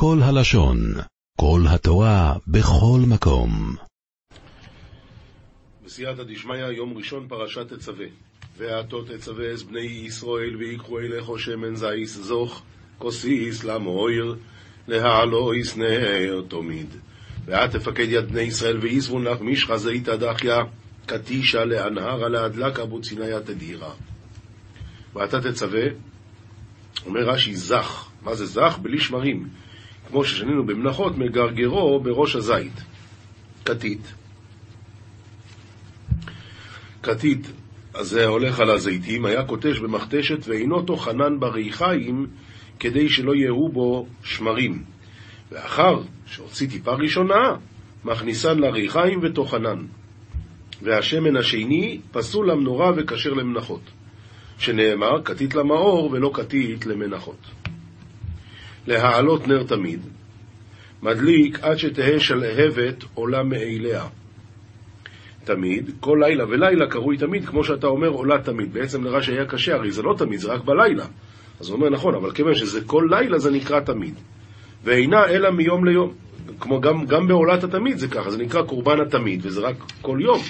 כל הלשון, כל התורה, בכל מקום. בסייעתא דשמיא, יום ראשון, פרשת תצווה. ועתו תצווה את בני ישראל, ויקחו אליך שמן זייס זוך, כוסיס למויר, להעלויס נר תמיד. ואת תפקד יד בני ישראל, ויזבון לך מישחא זיתא דחיא, קטישה לאנהרה להדלקה בוציניה תדירה. ואתה תצווה, אומר רש"י, זך. מה זה זך? בלי שמרים. כמו ששנינו במנחות, מגרגרו בראש הזית. כתית. כתית, אז זה הולך על הזיתים, היה קוטש במכתשת ואינו טוחנן בריחיים כדי שלא יהיו בו שמרים. ואחר שהוציא טיפה ראשונה, מכניסן לריחיים וטוחנן. והשמן השני פסול למנורה וכשר למנחות. שנאמר, כתית למאור ולא כתית למנחות. להעלות נר תמיד, מדליק עד שתהא שלהבת עולה מאליה. תמיד, כל לילה ולילה קרוי תמיד, כמו שאתה אומר, עולה תמיד. בעצם לרש"י היה קשה, הרי זה לא תמיד, זה רק בלילה. אז הוא אומר, נכון, אבל כיוון שזה כל לילה זה נקרא תמיד. ואינה אלא מיום ליום. כמו גם, גם בעולת התמיד זה ככה, זה נקרא קורבן התמיד, וזה רק כל יום.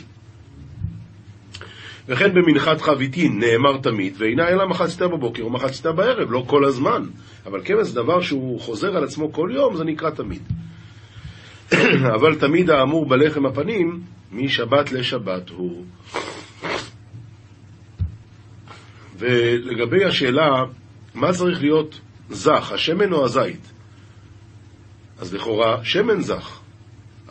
וכן במנחת חביתין נאמר תמיד, ואינה אלא מחציתה בבוקר או מחציתה בערב, לא כל הזמן. אבל כיוון זה דבר שהוא חוזר על עצמו כל יום, זה נקרא תמיד. אבל תמיד האמור בלחם הפנים, משבת לשבת הוא. ולגבי השאלה, מה צריך להיות זך, השמן או הזית? אז לכאורה, שמן זך,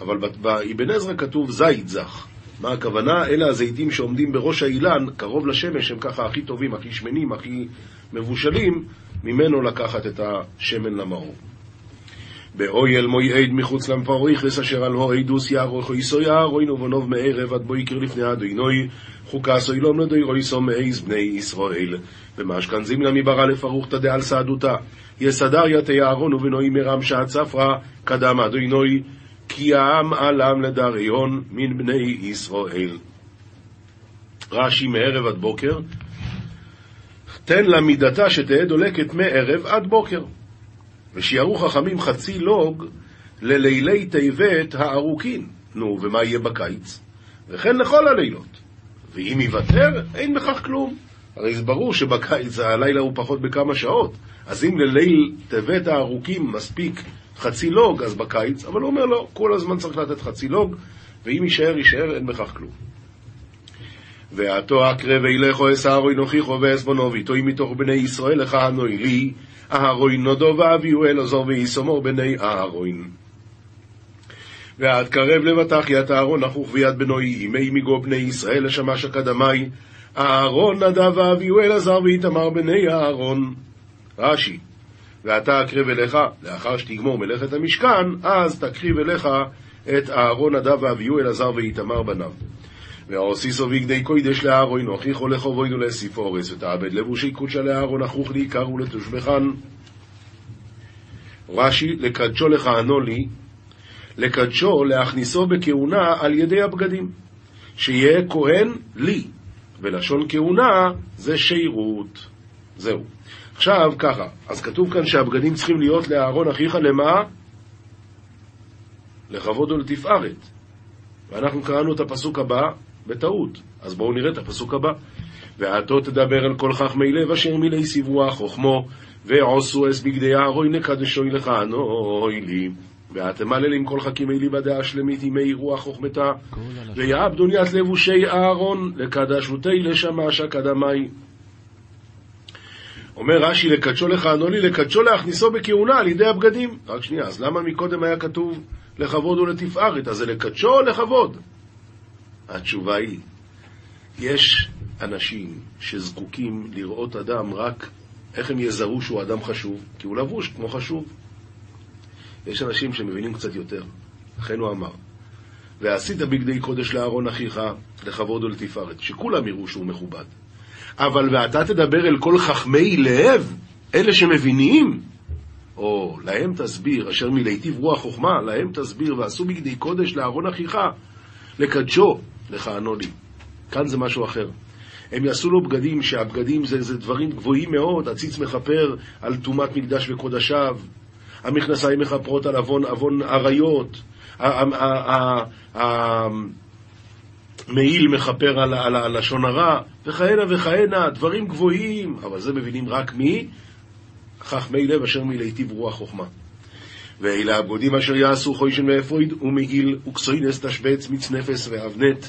אבל באבן עזרא כתוב זית זך. מה הכוונה? אלה הזיתים שעומדים בראש האילן, קרוב לשמש, הם ככה הכי טובים, הכי שמנים, הכי מבושלים, ממנו לקחת את השמן למאור. באויל מויעד מחוץ למפרויכס אשר על הורידוס יערוך איסו יערוין ובונוב מערב עד בו יקר לפני אדוינוי חוקה סוילום לדוירויסו מעז בני ישראל ומשכן זימנה מברא לפרוכתא דעל סעדותה יסדר יתה יערון ובנוי מרם שעת ספרה קדם אדוינוי כי העם עלם לדריון מן בני ישראל. רש"י מערב עד בוקר, תן לה מידתה שתהא דולקת מערב עד בוקר. ושיערו חכמים חצי לוג ללילי תיבת הארוכין. נו, ומה יהיה בקיץ? וכן לכל הלילות. ואם יוותר, אין בכך כלום. הרי זה ברור שבקיץ הלילה הוא פחות בכמה שעות. אז אם לליל תיבת הארוכים מספיק חצי לוג, אז בקיץ, אבל הוא אומר לא, כל הזמן צריך לתת חצי לוג, ואם יישאר, יישאר, אין בכך כלום. ועתו אקרא וילכו אסערוי נוכיחו ואסבונו ואיתוי מתוך בני ישראל לך הנוי לי אהרוין נודו ואביהו אל עזור ויסומור בני אהרוין. ועד קרב לבטח יד אהרון נחוך ויד בנוי ימי מיגו בני ישראל לשמש אקדמי אהרון נדב ואביהו אל עזר ואיתמר בני אהרון. רש"י ואתה אקרב אליך, לאחר שתגמור מלאכת המשכן, אז תקריב אליך את אהרון נדב ואביהו אלעזר ואיתמר בניו. והאוסיסו בגדי קוידש לאהרון, הוכיחו לחובוינו לסיפורס, ותעבד לבושי קודשה לאהרון, אחוך לעיקר ולתושבחן. רש"י, לקדשו לכהנו לי, לקדשו להכניסו בכהונה על ידי הבגדים, שיהיה כהן לי, ולשון כהונה זה שירות. זהו. עכשיו, ככה, אז כתוב כאן שהבגדים צריכים להיות לאהרון אחיך למה? לכבוד ולתפארת. ואנחנו קראנו את הפסוק הבא בטעות, אז בואו נראה את הפסוק הבא. ועתו תדבר על כל חכמי לב אשר מילי סיבוה חוכמו, ועושו אס בגדי אהרון לקדשוי לך נוי לי. ואתם מללים כל חכימי לי בדעה שלמית ימי רוח חוכמתה, ויעבדון ית לבושי אהרון לקדשותי לשמש אקדמי. אומר רש"י, לקדשו לכהנו לי, לקדשו להכניסו בכהונה על ידי הבגדים. רק שנייה, אז למה מקודם היה כתוב לכבוד ולתפארת? אז זה לקדשו או לכבוד? התשובה היא, יש אנשים שזקוקים לראות אדם רק איך הם יזהו שהוא אדם חשוב, כי הוא לבוש כמו חשוב. יש אנשים שמבינים קצת יותר, לכן הוא אמר, ועשית בגדי קודש לאהרון אחיך לכבוד ולתפארת, שכולם יראו שהוא מכובד. אבל ואתה תדבר אל כל חכמי לב, אלה שמבינים, או להם תסביר, אשר מלהיטיב רוח חוכמה, להם תסביר, ועשו בגדי קודש לאהרון אחיך, לקדשו, לכהנו לי. כאן זה משהו אחר. הם יעשו לו בגדים, שהבגדים זה, זה דברים גבוהים מאוד, הציץ מכפר על טומאת מקדש וקודשיו. המכנסיים מכפרות על עוון עריות, המעיל מכפר על, הלשון הרע, וכהנה וכהנה, דברים גבוהים, אבל זה מבינים רק מי? חכמי לב אשר מלהיטיב רוח חוכמה. ואלה הבגודים אשר יעשו חוישן ואפרויד ומעיל וכסוינס תשבץ מצנפס ואבנט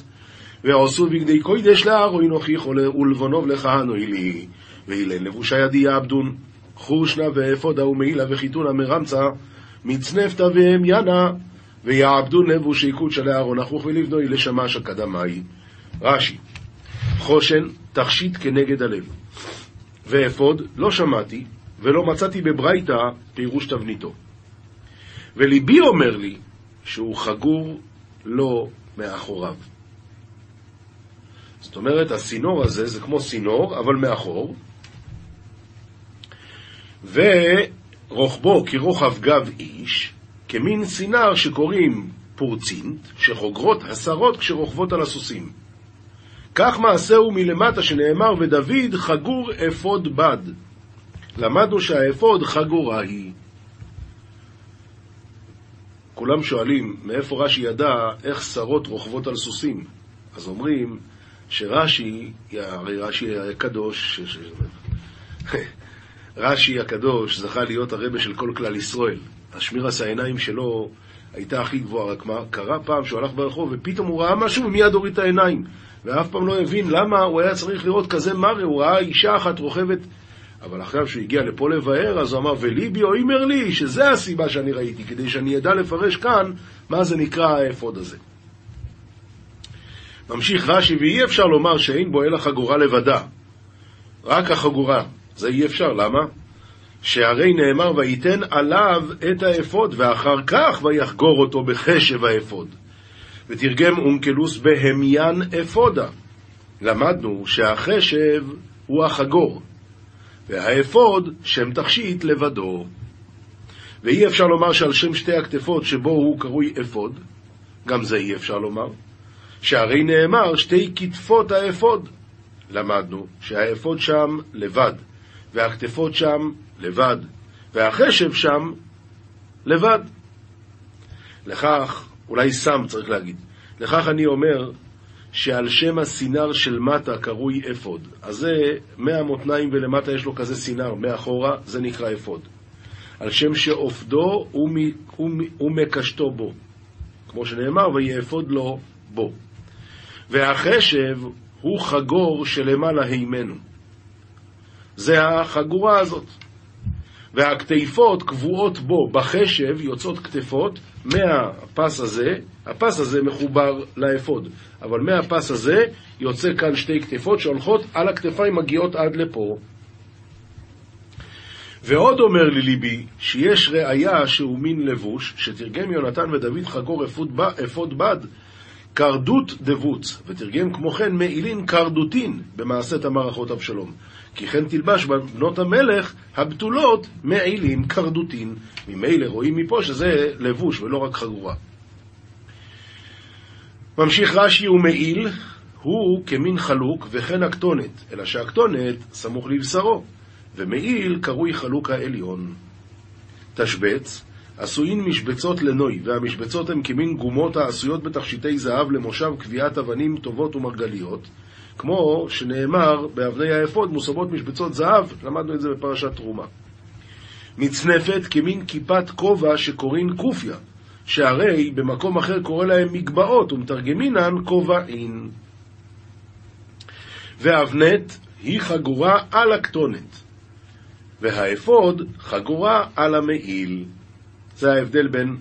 ועשו בגדי קוידש לארוין הוכיח ולבונוב לכהנו לי ואילן לבושה ידי יעבדון חושנה ואפודה ומעילה וחיתונה מרמצה מצנפתא והמיינה ויעבדון לבושי קודשא לאהרון אחוך ולבנוי לשמש אקדמאי. רש"י, חושן תכשיט כנגד הלב. ואפוד לא שמעתי ולא מצאתי בברייתא פירוש תבניתו. וליבי אומר לי שהוא חגור לו מאחוריו. זאת אומרת, הסינור הזה זה כמו סינור, אבל מאחור, ורוחבו כרוחב גב איש, כמין סינר שקוראים פורצינט, שחוגרות הסרות כשרוכבות על הסוסים. כך מעשהו מלמטה שנאמר, ודוד חגור אפוד בד. למדנו שהאפוד חגורה היא. כולם שואלים, מאיפה רש"י ידע איך שרות רוכבות על סוסים? אז אומרים שרש"י, הרי רש"י הקדוש, ש... רש"י הקדוש זכה להיות הרבה של כל כלל ישראל. השמירס העיניים שלו הייתה הכי גבוהה, רק מה, קרה פעם שהוא הלך ברחוב ופתאום הוא ראה משהו ומיד הוריד את העיניים. ואף פעם לא הבין למה הוא היה צריך לראות כזה מראה, הוא ראה אישה אחת רוכבת אבל עכשיו שהוא הגיע לפה לבאר, אז הוא אמר, וליבי אומר לי, שזה הסיבה שאני ראיתי, כדי שאני אדע לפרש כאן מה זה נקרא האפוד הזה. ממשיך רש"י, ואי אפשר לומר שאין בו אלא חגורה לבדה. רק החגורה. זה אי אפשר, למה? שהרי נאמר, וייתן עליו את האפוד, ואחר כך ויחגור אותו בחשב האפוד. ותרגם אונקלוס בהמיין אפודה. למדנו שהחשב הוא החגור. והאפוד שם תכשיט לבדו. ואי אפשר לומר שעל שם שתי הכתפות שבו הוא קרוי אפוד, גם זה אי אפשר לומר, שהרי נאמר שתי כתפות האפוד. למדנו שהאפוד שם לבד, והכתפות שם לבד, והחשב שם לבד. לכך, אולי סם צריך להגיד, לכך אני אומר שעל שם הסינר של מטה קרוי אפוד. אז זה מהמותניים ולמטה יש לו כזה סינר, מאחורה, זה נקרא אפוד. על שם שאופדו ומקשתו בו. כמו שנאמר, ויאפוד לו בו. והחשב הוא חגור שלמעלה הימנו. זה החגורה הזאת. והכתפות קבועות בו, בחשב יוצאות כתפות מהפס הזה, הפס הזה מחובר לאפוד, אבל מהפס הזה יוצא כאן שתי כתפות שהולכות על הכתפיים, מגיעות עד לפה. ועוד אומר לי ליבי, שיש ראיה שהוא מין לבוש, שתרגם יונתן ודוד חגור אפוד, אפוד בד, קרדות דבוץ, ותרגם כמו כן מעילין קרדותין במעשה תמר אחות אבשלום. כי כן תלבש בנות המלך הבתולות מעילים קרדותין. ממילא רואים מפה שזה לבוש ולא רק חגורה. ממשיך רש"י ומעיל הוא כמין חלוק וכן הכתונת, אלא שהכתונת סמוך לבשרו, ומעיל קרוי חלוק העליון. תשבץ עשויים משבצות לנוי, והמשבצות הן כמין גומות העשויות בתכשיטי זהב למושב קביעת אבנים טובות ומרגליות, כמו שנאמר באבני האפוד מוסבות משבצות זהב, למדנו את זה בפרשת תרומה. מצנפת כמין כיפת כובע שקוראים קופיה, שהרי במקום אחר קורא להם מגבעות ומתרגמינן כובעין. ואבנת היא חגורה על הכתונת, והאפוד חגורה על המעיל. זה ההבדל בין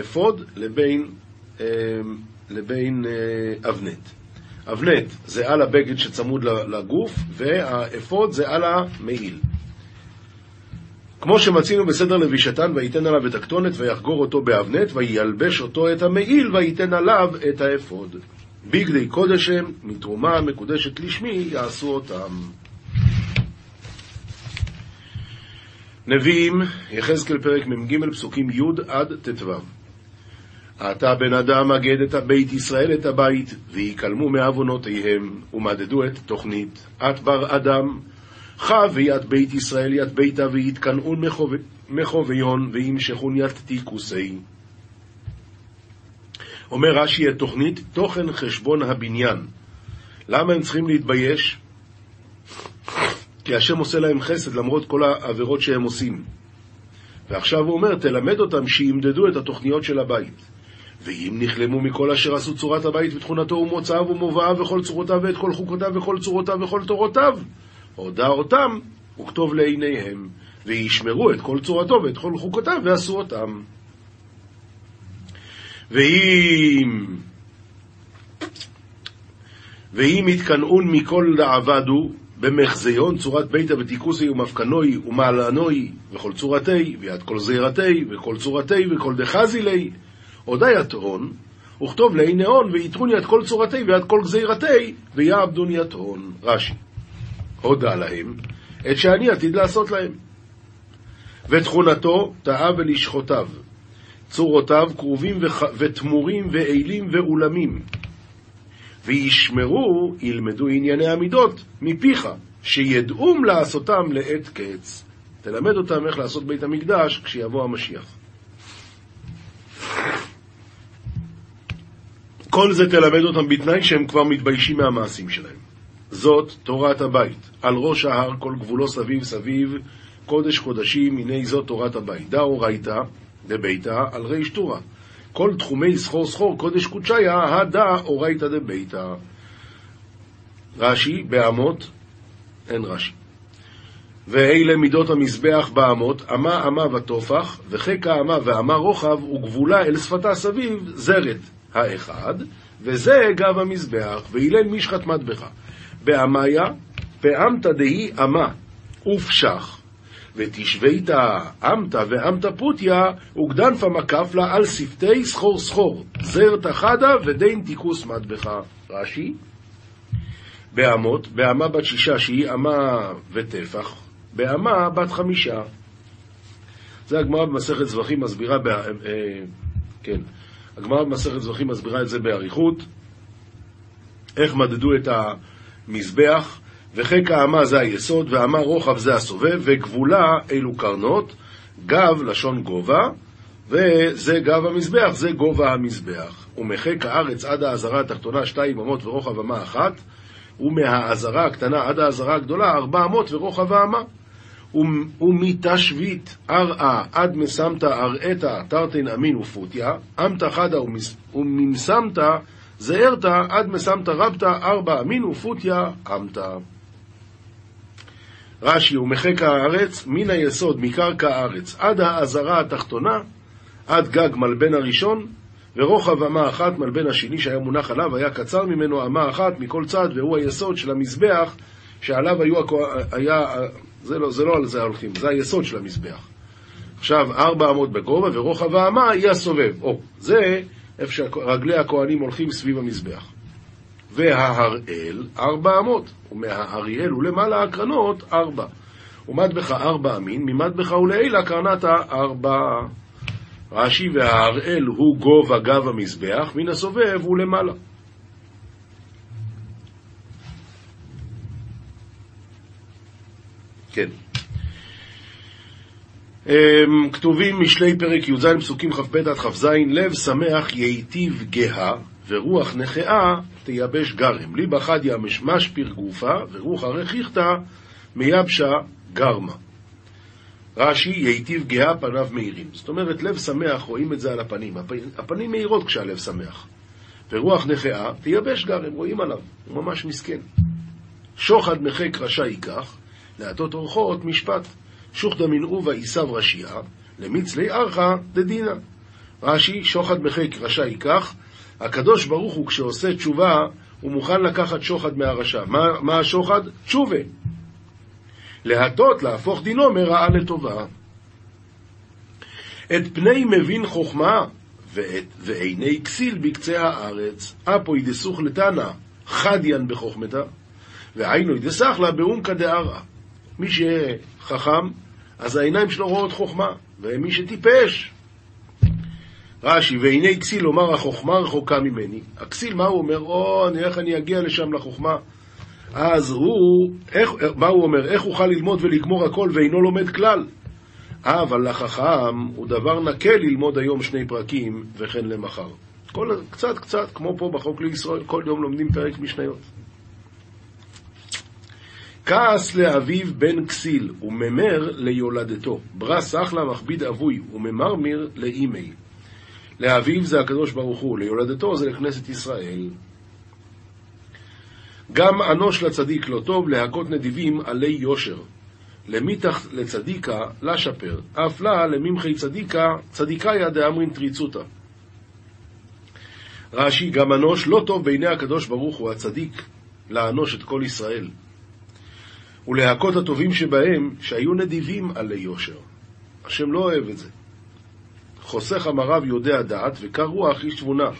אפוד לבין, אה, לבין אה, אבנט. אבנט זה על הבגד שצמוד לגוף, והאפוד זה על המעיל. כמו שמצינו בסדר לבישתן, וייתן עליו את הכתונת, ויחגור אותו באבנט, וילבש אותו את המעיל, וייתן עליו את האפוד. בגדי קודש הם, מתרומה מקודשת לשמי, יעשו אותם. נביאים, יחזקאל פרק מ"ג, פסוקים י' עד ט"ו. אתה בן אדם אגד את בית ישראל את הבית, ויקלמו מעוונותיהם, ומדדו את תוכנית. את בר אדם, חב יד בית ישראל יד ביתה, ויתקנאון מחוביון וימשכוניית תיקוסי. אומר רש"י את תוכנית תוכן חשבון הבניין. למה הם צריכים להתבייש? כי השם עושה להם חסד למרות כל העבירות שהם עושים. ועכשיו הוא אומר, תלמד אותם שימדדו את התוכניות של הבית. ואם נכלמו מכל אשר עשו צורת הבית ותכונתו ומוצאיו ומובאיו וכל צורותיו ואת כל חוקותיו וכל צורותיו וכל תורותיו, הודע אותם וכתוב לעיניהם, וישמרו את כל צורתו ואת כל חוקותיו ועשו אותם. ואם ואם יתקנאון מכל דעבדו במחזיון צורת ביתא ותיקוסי ומפקנוי ומעלנוי וכל צורתי ויד כל זעירתי וכל צורתי וכל דחזי לי הודית הון וכתוב לעיני הון ויתרוני את כל צורתי ויד כל גזירתי ויעבדוני את רש"י הודה להם את שאני עתיד לעשות להם. ותכונתו טעה ולשחותיו צורותיו קרובים ותמורים ואילים ואולמים וישמרו, ילמדו ענייני המידות מפיך, שידעום לעשותם לעת קץ. תלמד אותם איך לעשות בית המקדש כשיבוא המשיח. כל זה תלמד אותם בתנאי שהם כבר מתביישים מהמעשים שלהם. זאת תורת הבית. על ראש ההר כל גבולו סביב סביב, קודש קודשים, הנה זאת תורת הבית. דאורייתא דביתא על ריש טורא. כל תחומי סחור סחור קודש קודשיה, הדה אורייתא דביתא. רש"י, באמות, אין רש"י. ואלה מידות המזבח באמות, אמה אמה ותופח, וחיקה אמה ואמה רוחב, וגבולה אל שפתה סביב, זרת האחד, וזה גב המזבח, והילל משחת מטבחה. באמיה, פעמתא דהי אמה, ופשח, ותשבית אמתא ואמתא פוטיה, וגדנפא מקפלה על שפתי סחור סחור, זר תחדה ודין תיקוס מטבחה. רש"י, באמות, באמה בת שישה שהיא אמה וטפח, באמה בת חמישה. זה הגמרא במסכת זבחים מסבירה, ב... אה, כן, הגמרא במסכת זבחים מסבירה את זה באריכות, איך מדדו את המזבח, וחיק האמה זה היסוד, והאמה רוחב זה הסובב, וגבולה אלו קרנות, גב לשון גובה, וזה גב המזבח, זה גובה המזבח. ומחיק הארץ עד האזהרה התחתונה שתיים אמות ורוחב אמה אחת, ומהאזהרה הקטנה עד האזהרה הגדולה ארבע אמות ורוחב האמה. ומתשבית ארעה עד מסמתא אראתא תרתין אמין ופותיה, אמתא חדה וממסמתא זערתא עד מסמתא רבתא ארבע אמין ופותיה אמתא. רש"י, ומחק הארץ, מן היסוד, מקרקע הארץ, עד האזהרה התחתונה, עד גג מלבן הראשון, ורוחב אמה אחת, מלבן השני שהיה מונח עליו, היה קצר ממנו אמה אחת מכל צד, והוא היסוד של המזבח, שעליו היו, היה, זה לא, זה לא על זה הולכים, זה היסוד של המזבח. עכשיו, ארבע אמות בגובה, ורוחב האמה היא הסובב. או, זה איפה שרגלי הכהנים הולכים סביב המזבח. וההראל ארבע אמות, ומהאריאל ולמעלה הקרנות ארבע. ומטבחה ארבע אמין, ממטבחה ולעילה קרנתה ארבע. רש"י וההראל הוא גובה גב המזבח, מן הסובב הוא למעלה. כן. אמ, כתובים משלי פרק י"ז פסוקים כ"ב עד כ"ז לב שמח ייטיב גאה ורוח נכאה תייבש גרם. ליבא חדיא משפיר גופה, ורוח הרכיכתא מייבשה גרמה. רש"י, ייטיב גאה פניו מאירים. זאת אומרת, לב שמח, רואים את זה על הפנים. הפנים מאירות כשהלב שמח. ורוח נכאה תייבש גרם, רואים עליו, הוא ממש מסכן. שוחד מחק רשע ייקח, להטות אורחות משפט. שוחדא מנעובה עיסב רשיעה, למצלי ארכה דדינא. רש"י, שוחד מחק רשע ייקח, הקדוש ברוך הוא, כשעושה תשובה, הוא מוכן לקחת שוחד מהרשע. מה, מה השוחד? תשובה. להטות, להפוך דינו מרעה לטובה. את פני מבין חוכמה ואת, ועיני כסיל בקצה הארץ. אפו ידסוך לתנא חדיין בחוכמתה, והיינו ידסך לה באומקא דערא. מי שחכם, אז העיניים שלו רואות חוכמה, ומי שטיפש, רש"י, והנה כסיל לומר החוכמה רחוקה ממני. הכסיל, מה הוא אומר? או, איך אני אגיע לשם לחוכמה? אז הוא, איך, מה הוא אומר? איך אוכל ללמוד ולגמור הכל ואינו לומד כלל? אבל לחכם הוא דבר נקה ללמוד היום שני פרקים וכן למחר. כל, קצת קצת, כמו פה בחוק לישראל, כל יום לומדים פרק משניות. כעס לאביו בן כסיל, וממר ליולדתו. ברא סחלה מכביד אבוי, וממרמיר לאימי. לאביו זה הקדוש ברוך הוא, ליולדתו זה לכנסת ישראל. גם אנוש לצדיק לא טוב להכות נדיבים עלי יושר. למיתח לצדיקה לשפר, אף לה לממחי צדיקה, צדיקאיה דאמרין טריצותא. רש"י, גם אנוש לא טוב בעיני הקדוש ברוך הוא הצדיק לאנוש את כל ישראל. ולהכות הטובים שבהם שהיו נדיבים עלי יושר. השם לא אוהב את זה. חוסך אמריו יודע דעת, וקר רוח איש תבונה.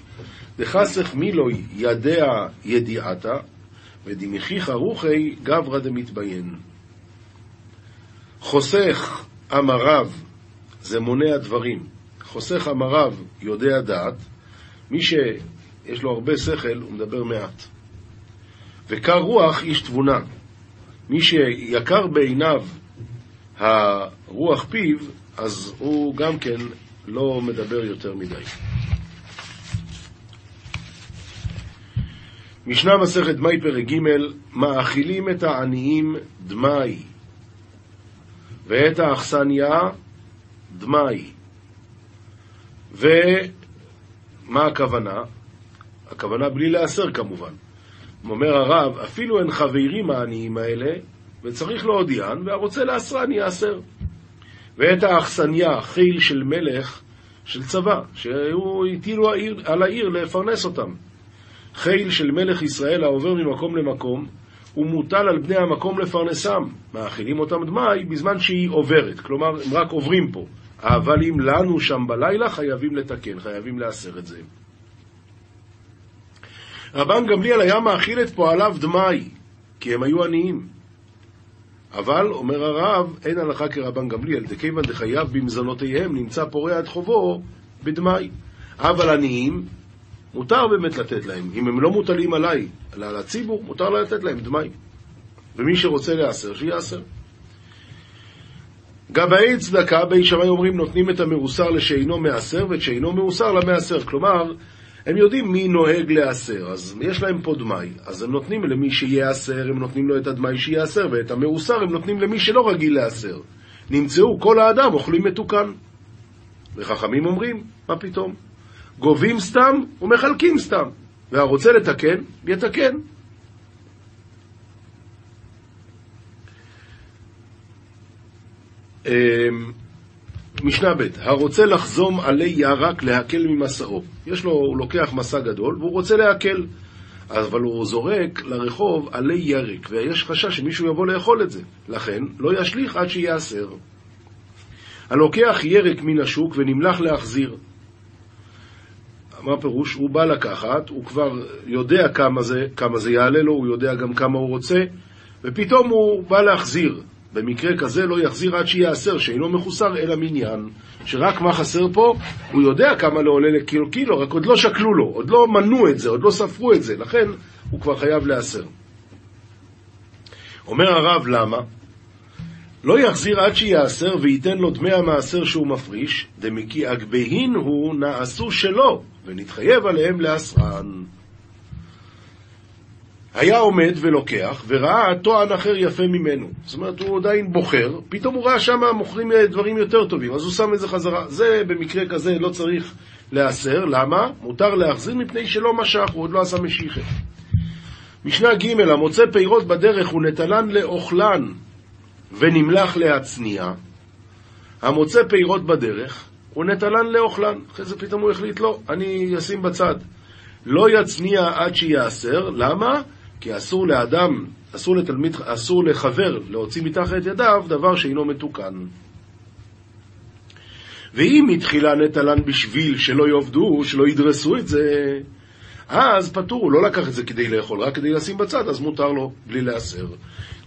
דחסך מילוי ידע ידיעתה, ודמכיך רוחי גברא דמתביין. חוסך אמריו זה מונע דברים. חוסך אמריו יודע דעת. מי שיש לו הרבה שכל, הוא מדבר מעט. וקר רוח איש תבונה. מי שיקר בעיניו הרוח פיו, אז הוא גם כן לא מדבר יותר מדי. משנה מסכת דמי פרק ג' מאכילים את העניים דמי ואת האכסניה דמי ומה הכוונה? הכוונה בלי להסר כמובן. אומר הרב, אפילו הן חברים העניים האלה, וצריך להודיען, והרוצה לאסרן יאסר. ואת האכסניה, חיל של מלך, של צבא, שהוא הטילו על העיר לפרנס אותם. חיל של מלך ישראל העובר ממקום למקום, הוא מוטל על בני המקום לפרנסם. מאכילים אותם דמאי בזמן שהיא עוברת, כלומר, הם רק עוברים פה. אבל אם לנו שם בלילה, חייבים לתקן, חייבים לאסר את זה. רבן גמליאל היה מאכיל את פועליו דמאי, כי הם היו עניים. אבל, אומר הרב, אין הלכה כרבן גמליאל, דכיוון דחייב במזונותיהם נמצא פורע את חובו בדמאי. אבל עניים, מותר באמת לתת להם. אם הם לא מוטלים עליי, אלא על הציבור, מותר לתת להם דמאי. ומי שרוצה להיאסר, שיאסר. גבאי צדקה, בי שמאי אומרים, נותנים את המרוסר לשאינו מעשר, ואת שאינו מעוסר למעשר. כלומר, הם יודעים מי נוהג להיאסר, אז יש להם פה דמאי, אז הם נותנים למי שיעשר, הם נותנים לו את הדמאי שיעשר, ואת המעוסר הם נותנים למי שלא רגיל להיאסר. נמצאו כל האדם אוכלים מתוקן. וחכמים אומרים, מה פתאום? גובים סתם ומחלקים סתם, והרוצה לתקן, יתקן. משנה ב' הרוצה לחזום עלי ירק להקל ממסעו. יש לו, הוא לוקח מסע גדול והוא רוצה להקל. אבל הוא זורק לרחוב עלי ירק, ויש חשש שמישהו יבוא לאכול את זה. לכן, לא ישליך עד שייאסר. הלוקח ירק מן השוק ונמלח להחזיר. מה פירוש? הוא בא לקחת, הוא כבר יודע כמה זה, כמה זה יעלה לו, הוא יודע גם כמה הוא רוצה, ופתאום הוא בא להחזיר. במקרה כזה לא יחזיר עד שיעשר, שאינו מחוסר אלא מניין. שרק מה חסר פה, הוא יודע כמה לא עולה לקילו קילו, רק עוד לא שקלו לו, עוד לא מנו את זה, עוד לא ספרו את זה, לכן הוא כבר חייב להעשר. אומר הרב, למה? לא יחזיר עד שיעשר וייתן לו דמי המעשר שהוא מפריש, דמקי אגבהין הוא נעשו שלו, ונתחייב עליהם לאסרן. היה עומד ולוקח, וראה טוען אחר יפה ממנו. זאת אומרת, הוא עדיין בוחר, פתאום הוא ראה שם מוכרים דברים יותר טובים, אז הוא שם את זה חזרה. זה במקרה כזה לא צריך להיאסר, למה? מותר להחזיר מפני שלא משך, הוא עוד לא עשה משיחה. משנה ג' המוצא פירות בדרך הוא נטלן לאוכלן ונמלח להצניע. המוצא פירות בדרך הוא נטלן לאוכלן. אחרי זה פתאום הוא החליט, לא, אני אשים בצד. לא יצניע עד שיעשר, למה? כי אסור לאדם, אסור לתלמיד, אסור לחבר להוציא מתחת ידיו דבר שאינו מתוקן. ואם מתחילה נטלן בשביל שלא יעבדו, שלא ידרסו את זה, אז פטור, הוא לא לקח את זה כדי לאכול, רק כדי לשים בצד, אז מותר לו בלי להסר.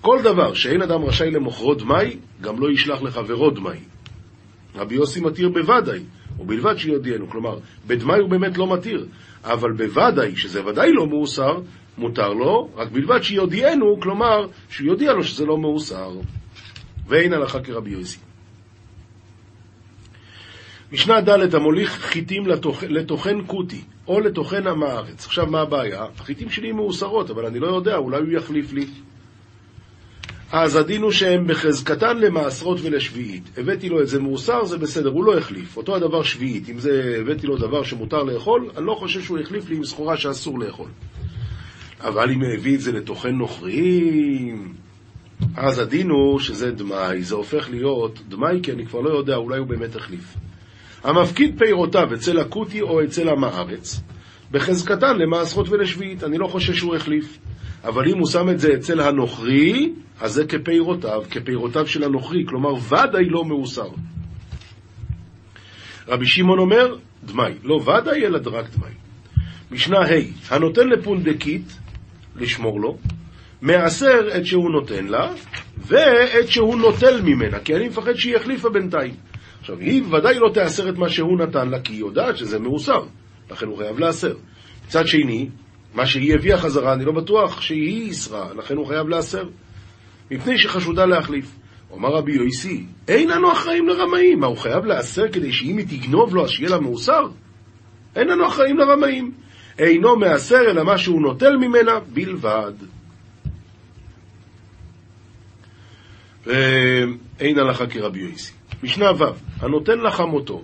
כל דבר שאין אדם רשאי למוכרו דמי, גם לא ישלח לחברו דמי. רבי יוסי מתיר בוודאי, ובלבד שיודיענו. כלומר, בדמי הוא באמת לא מתיר, אבל בוודאי, שזה ודאי לא מאוסר, מותר לו, רק בלבד שיודיענו, כלומר, שהוא יודיע לו שזה לא מאוסר. ואין הלכה כרבי יוסי. משנה ד' המוליך חיטים. לטוחן קוטי, או לטוחן עם הארץ. עכשיו, מה הבעיה? החיטים שלי מאוסרות, אבל אני לא יודע, אולי הוא יחליף לי. אז הדין הוא שהם בחזקתן למעשרות ולשביעית. הבאתי לו את זה מאוסר, זה בסדר, הוא לא החליף. אותו הדבר שביעית. אם זה הבאתי לו דבר שמותר לאכול, אני לא חושב שהוא החליף לי עם סחורה שאסור לאכול. אבל אם הביא את זה לטוחן נוכרים, אז הדין הוא שזה דמאי, זה הופך להיות דמאי כי אני כבר לא יודע, אולי הוא באמת החליף. המפקיד פירותיו אצל הכותי או אצל עם הארץ, בחזקתן למעשרות ולשביעית, אני לא חושב שהוא החליף. אבל אם הוא שם את זה אצל הנוכרי, אז זה כפירותיו, כפירותיו של הנוכרי, כלומר ודאי לא מאוסר. רבי שמעון אומר, דמאי, לא ודאי אלא רק דמאי. משנה ה' הנותן לפונדקית, לשמור לו, מעשר את שהוא נותן לה, ואת שהוא נוטל ממנה, כי אני מפחד שהיא החליפה בינתיים. עכשיו, היא ודאי לא תעשר את מה שהוא נתן לה, כי היא יודעת שזה מאוסר, לכן הוא חייב לעשר. מצד שני, מה שהיא הביאה חזרה, אני לא בטוח שהיא איסרה, לכן הוא חייב לעשר. מפני שחשודה להחליף. אומר רבי יויסי, אין אנו אחראים לרמאים. מה, הוא חייב לעשר כדי שאם היא תגנוב לו, אז שיהיה לה מאוסר? אין אנו אחראים לרמאים. אינו מעשר אלא מה שהוא נוטל ממנה בלבד. ואין הלכה כרבי יויסי. משנה ו', הנותן לחמותו,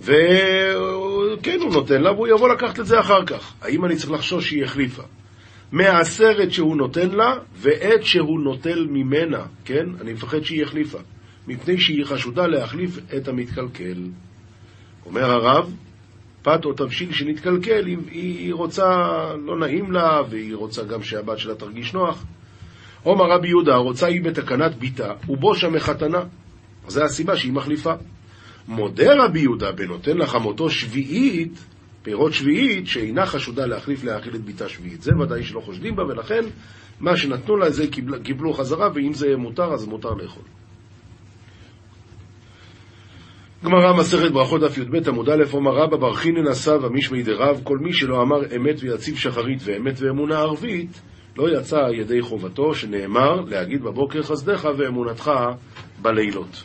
וכן, הוא נותן לה, והוא יבוא לקחת את זה אחר כך. האם אני צריך לחשוש שהיא החליפה? מהעשרת שהוא נותן לה, ועת שהוא נוטל ממנה, כן? אני מפחד שהיא החליפה. מפני שהיא חשודה להחליף את המתקלקל. אומר הרב, פת או תבשיל שנתקלקל, היא, היא רוצה, לא נעים לה, והיא רוצה גם שהבת שלה תרגיש נוח. עומר רבי יהודה, רוצה היא בתקנת ביתה, ובושה מחתנה. זו הסיבה שהיא מחליפה. מודה רבי יהודה בנותן לחמותו שביעית, פירות שביעית, שאינה חשודה להחליף להאכיל את ביתה שביעית. זה ודאי שלא חושדים בה, ולכן מה שנתנו לה זה קיבל, קיבלו חזרה, ואם זה מותר, אז מותר לאכול. גמרא מסכת ברכות דף י"ב עמוד א' אומר רבא בר חינן עשה ומשמי דרב כל מי שלא אמר אמת ויציב שחרית ואמת ואמונה ערבית לא יצא ידי חובתו שנאמר להגיד בבוקר חסדך ואמונתך בלילות.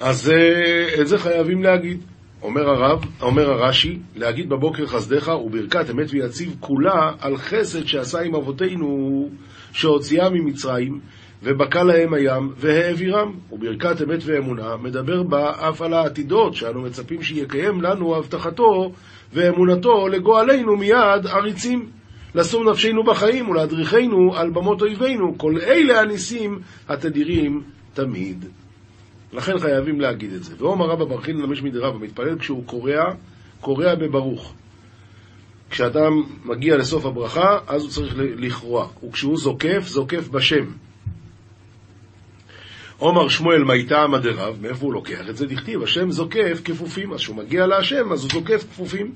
אז אה, את זה חייבים להגיד. אומר הרב, אומר הרש"י, להגיד בבוקר חסדך וברכת אמת ויציב כולה על חסד שעשה עם אבותינו שהוציאה ממצרים ובקע להם הים והעבירם. וברכת אמת ואמונה מדבר בה אף על העתידות שאנו מצפים שיקיים לנו הבטחתו ואמונתו לגואלנו מיד עריצים. לשום נפשנו בחיים ולהדריכנו על במות אויבינו, כל אלה הניסים התדירים תמיד. לכן חייבים להגיד את זה. ואומר רבא בר חינן למש מדי רבא, מתפלל כשהוא קורע, קורע בברוך. כשאדם מגיע לסוף הברכה, אז הוא צריך לכרוע. וכשהוא זוקף, זוקף בשם. עומר שמואל מייטעמא דרב, מאיפה הוא לוקח את זה? דכתיב, השם זוקף כפופים, אז כשהוא מגיע להשם, אז הוא זוקף כפופים.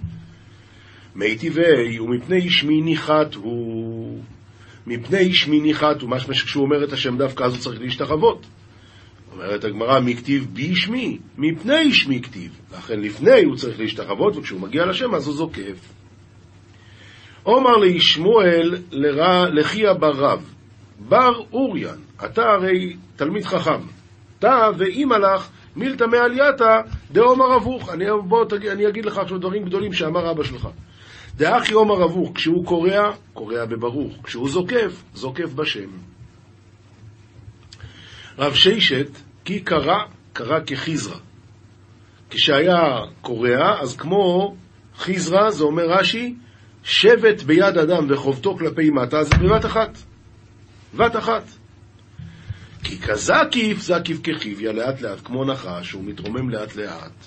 מי טבעי, ומפני שמי ניחת הוא... מפני שמי ניחת הוא, משמע שכשהוא אומר את השם דווקא, אז הוא צריך להשתחוות. אומרת הגמרא, מי כתיב בי שמי? מפני שמי כתיב. לכן לפני הוא צריך להשתחוות, וכשהוא מגיע לשם אז הוא זוקף. עומר לישמואל לחייא בר רב, בר אוריאן, אתה הרי תלמיד חכם, אתה ואימא לך מילתא מעלייתא דעומר אבוך. אני, אני אגיד לך עכשיו דברים גדולים שאמר אבא שלך. דאחי עומר אבוך, כשהוא קורע, קורע בברוך, כשהוא זוקף, זוקף בשם. רב שיישת, כי קרא, קרא כחיזרא. כשהיה קורע, אז כמו חיזרא, זה אומר רש"י, שבט ביד אדם וחובטו כלפי מטה, זה בבת אחת. בת אחת. כי כזקיף, זקיף כחיביה, לאט לאט, כמו נחש, הוא מתרומם לאט לאט.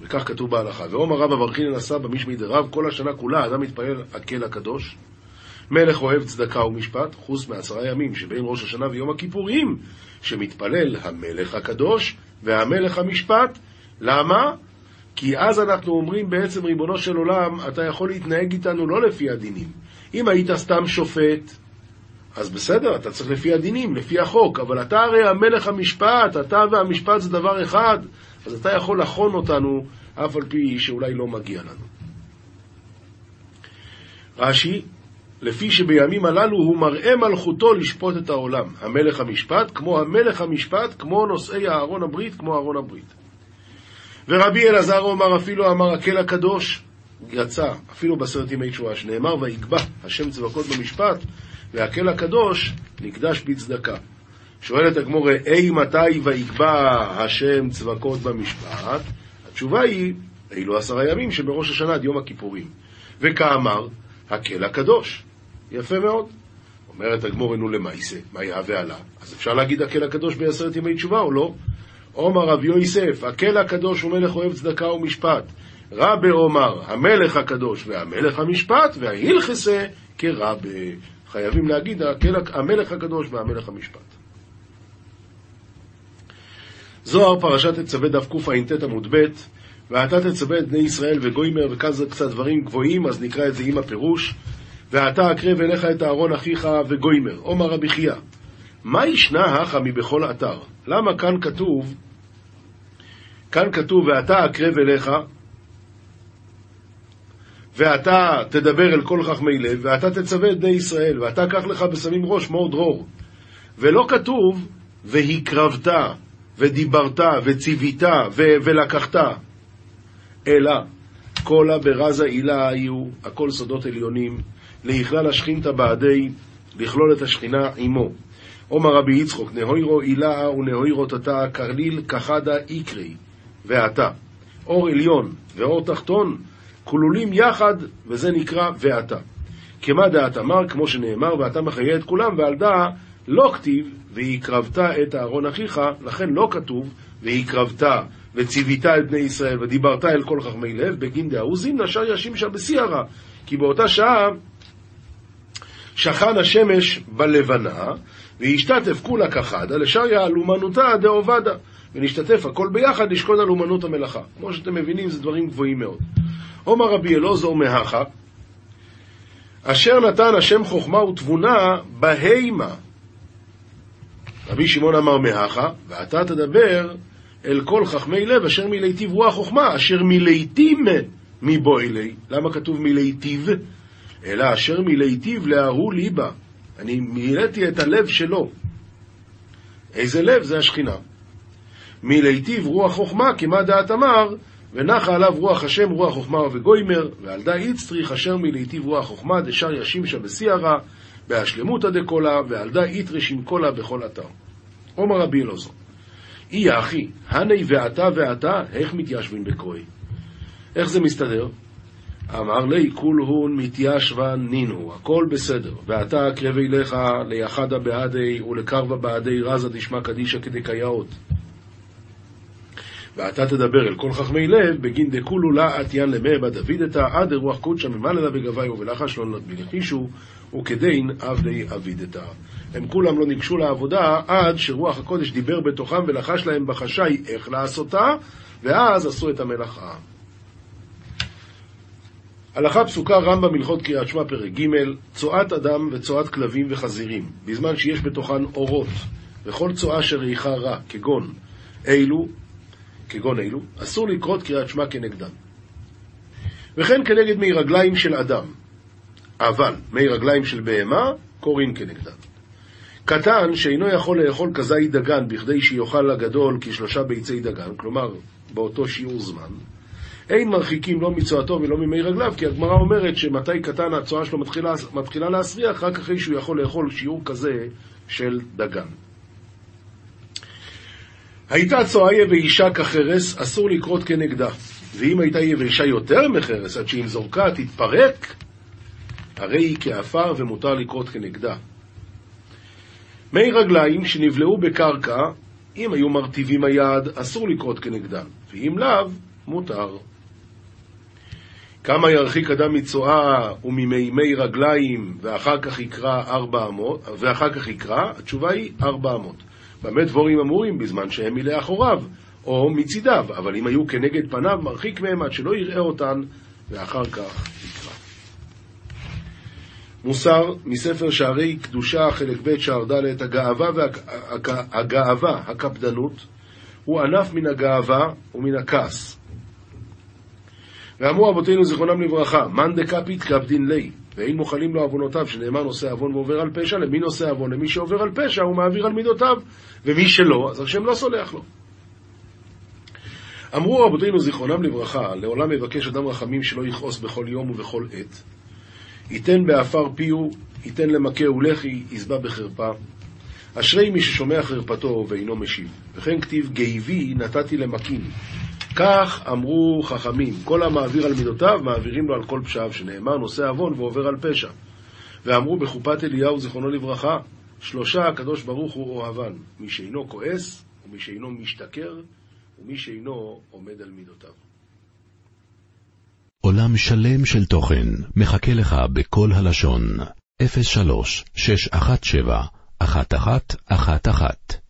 וכך כתוב בהלכה. ואומר רבא ברכינן עשה במשמי דרב, כל השנה כולה אדם מתפלל הקל הקדוש. מלך אוהב צדקה ומשפט, חוץ מעשרה ימים שבין ראש השנה ויום הכיפורים, שמתפלל המלך הקדוש והמלך המשפט. למה? כי אז אנחנו אומרים בעצם, ריבונו של עולם, אתה יכול להתנהג איתנו לא לפי הדינים. אם היית סתם שופט, אז בסדר, אתה צריך לפי הדינים, לפי החוק, אבל אתה הרי המלך המשפט, אתה והמשפט זה דבר אחד, אז אתה יכול לחון אותנו, אף על פי שאולי לא מגיע לנו. רש"י, לפי שבימים הללו הוא מראה מלכותו לשפוט את העולם. המלך המשפט, כמו המלך המשפט, כמו נושאי אהרון הברית, כמו אהרון הברית. ורבי אלעזר אומר, אפילו אמר הקל הקדוש, יצא, אפילו בעשרת ימי תשועה, שנאמר, ויקבע השם צבקות במשפט, והקל הקדוש נקדש בצדקה. שואלת הגמורה, אי מתי ויקבע השם צבקות במשפט? התשובה היא, אילו עשרה ימים שבראש השנה עד יום הכיפורים. וכאמר, הקל הקדוש. יפה מאוד. אומרת הגמור, נו למעשה, מה יהווה עלה? אז אפשר להגיד הקל הקדוש בעשרת ימי תשובה או לא? עומר רב יוסף, הקל הקדוש הוא מלך אוהב צדקה ומשפט. רבי עומר, המלך הקדוש והמלך המשפט, וההילכסה כרבי. חייבים להגיד המלך הקדוש והמלך המשפט. זוהר פרשת תצווה דף קע"ט עמוד ב' ואתה תצווה את בני ישראל וגוימר וכזה קצת דברים גבוהים, אז נקרא את זה עם הפירוש. ואתה אקרב אליך את אהרון אחיך וגוימר. עומר רבי חייא, מה ישנה הכה מבכל אתר? למה כאן כתוב, כאן כתוב ואתה אקרב אליך ואתה תדבר אל כל חכמי לב, ואתה תצווה את בני ישראל, ואתה קח לך בשמים ראש מור דרור. ולא כתוב, והקרבת, ודיברת, וציווית, ו- ולקחת. אלא כל הברזה עילה היו, הכל סודות עליונים, ליכלל השכינתא בעדי, לכלול את השכינה עמו. עומר רבי יצחוק, נהוירו עילה ונהוירו תתה, קרליל כחדה איקרי, ואתה. אור עליון ואור תחתון, כלולים יחד, וזה נקרא ואתה. כמה דעת אמר, כמו שנאמר, ואתה מחיה את כולם, ועל דעה לא כתיב, והקרבת את אהרון אחיך, לכן לא כתוב, והקרבת וציווית את בני ישראל, ודיברת אל כל חכמי לב, בגין דאוזין נשר ישימשה בסיירה, כי באותה שעה שכן השמש בלבנה, והשתתף כולה כחדה, לשריה אלומנותה דאובדה, ונשתתף הכל ביחד לשכון על אומנות המלאכה. כמו שאתם מבינים, זה דברים גבוהים מאוד. עומר רבי אלעזר מהכה, אשר נתן השם חוכמה ותבונה בהימה. רבי שמעון אמר מהכה, ואתה תדבר אל כל חכמי לב אשר מלהיטיב רוח חוכמה, אשר מלהיטים מבוילי. למה כתוב מלהיטיב? אלא אשר מלהיטיב להרו ליבה. אני מילאתי את הלב שלו. איזה לב? זה השכינה. מלהיטיב רוח חוכמה, כמה דעת אמר, ונחה עליו רוח השם, רוח חוכמה וגוימר, ועל דה איצטריך אשר מלהיטיב רוח חוכמה, דשר ישימשה בסיירה, בהשלמותא דקולה, ועל דה איתרשים קולה בכל אתר. עומר רבי אלעזר, אי אחי, הני ואתה ואתה, איך מתיישבים בקרוי? איך זה מסתדר? אמר לי, כולהון מתיישבה נינו, הכל בסדר. ואתה קרבי לך ליחדה בעדי ולקרבה בעדי רזה דשמא קדישא כדקייאות. ואתה תדבר אל כל חכמי לב, בגין דכולו לה עטיין למבה דוידתא, עד רוח קודשא ממלא לה בגבי ובלחש לא נדבין יחישו, וכדין עבדי אבידתא. הם כולם לא ניגשו לעבודה עד שרוח הקודש דיבר בתוכם ולחש להם בחשאי איך לעשותה, ואז עשו את המלאכה. הלכה פסוקה רמב"ם הלכות קריאת שמע פרק ג' צואת אדם וצואת כלבים וחזירים, בזמן שיש בתוכן אורות, וכל צואה שריחה רע, כגון אילו, כגון אילו, אסור לקרות קריאת שמע כנגדן. וכן כנגד מי רגליים של אדם, אבל מי רגליים של בהמה, קוראים כנגדן. קטן שאינו יכול לאכול כזית דגן בכדי שיאכל הגדול כשלושה ביצי דגן, כלומר באותו שיעור זמן, אין מרחיקים לא מצואתו ולא ממי רגליו, כי הגמרא אומרת שמתי קטן הצואה שלו מתחילה, מתחילה להסריח, רק אחרי שהוא יכול לאכול שיעור כזה של דגן. הייתה צואה יבשה כחרס, אסור לקרות כנגדה. ואם הייתה יבשה יותר מחרס, עד שאם זורקה תתפרק, הרי היא כעפר ומותר לקרות כנגדה. מי רגליים שנבלעו בקרקע, אם היו מרטיבים היד, אסור לקרות כנגדן, ואם לאו, מותר. כמה ירחיק אדם מצואה וממימי רגליים ואחר כך יקרא ארבע אמות, ואחר כך יקרא, התשובה היא ארבע אמות. במה דבורים אמורים בזמן שהם מלאחוריו, או מצידיו, אבל אם היו כנגד פניו, מרחיק מהם עד שלא יראה אותן, ואחר כך יקרא. מוסר מספר שערי קדושה, חלק ב' שער ד', הגאווה, והג... הגאווה, הקפדנות, הוא ענף מן הגאווה ומן הכעס. ואמרו אבותינו זיכרונם לברכה, מאן דקפית קפדין לי, ואין מוחלים לו עוונותיו, שנאמר נושא עוון ועובר על פשע, למי נושא עוון? למי שעובר על פשע, הוא מעביר על מידותיו, ומי שלא, אז השם לא סולח לו. אמרו רבותינו זיכרונם לברכה, לעולם יבקש אדם רחמים שלא יכעוס בכל יום ובכל עת. ייתן בעפר פיהו, ייתן למכהו לחי, יזבע בחרפה. אשרי מי ששומע חרפתו ואינו משיב. וכן כתיב גיבי נתתי למכים. כך אמרו חכמים, כל המעביר על מידותיו, מעבירים לו על כל פשעיו, שנאמר נושא עוון ועובר על פשע. ואמרו בחופת אליהו, זיכרונו לברכה, שלושה הקדוש ברוך הוא אוהבן, מי שאינו כועס, ומי שאינו משתכר, ומי שאינו עומד על מידותיו. עולם שלם של תוכן מחכה לך בכל הלשון, 03 617 1111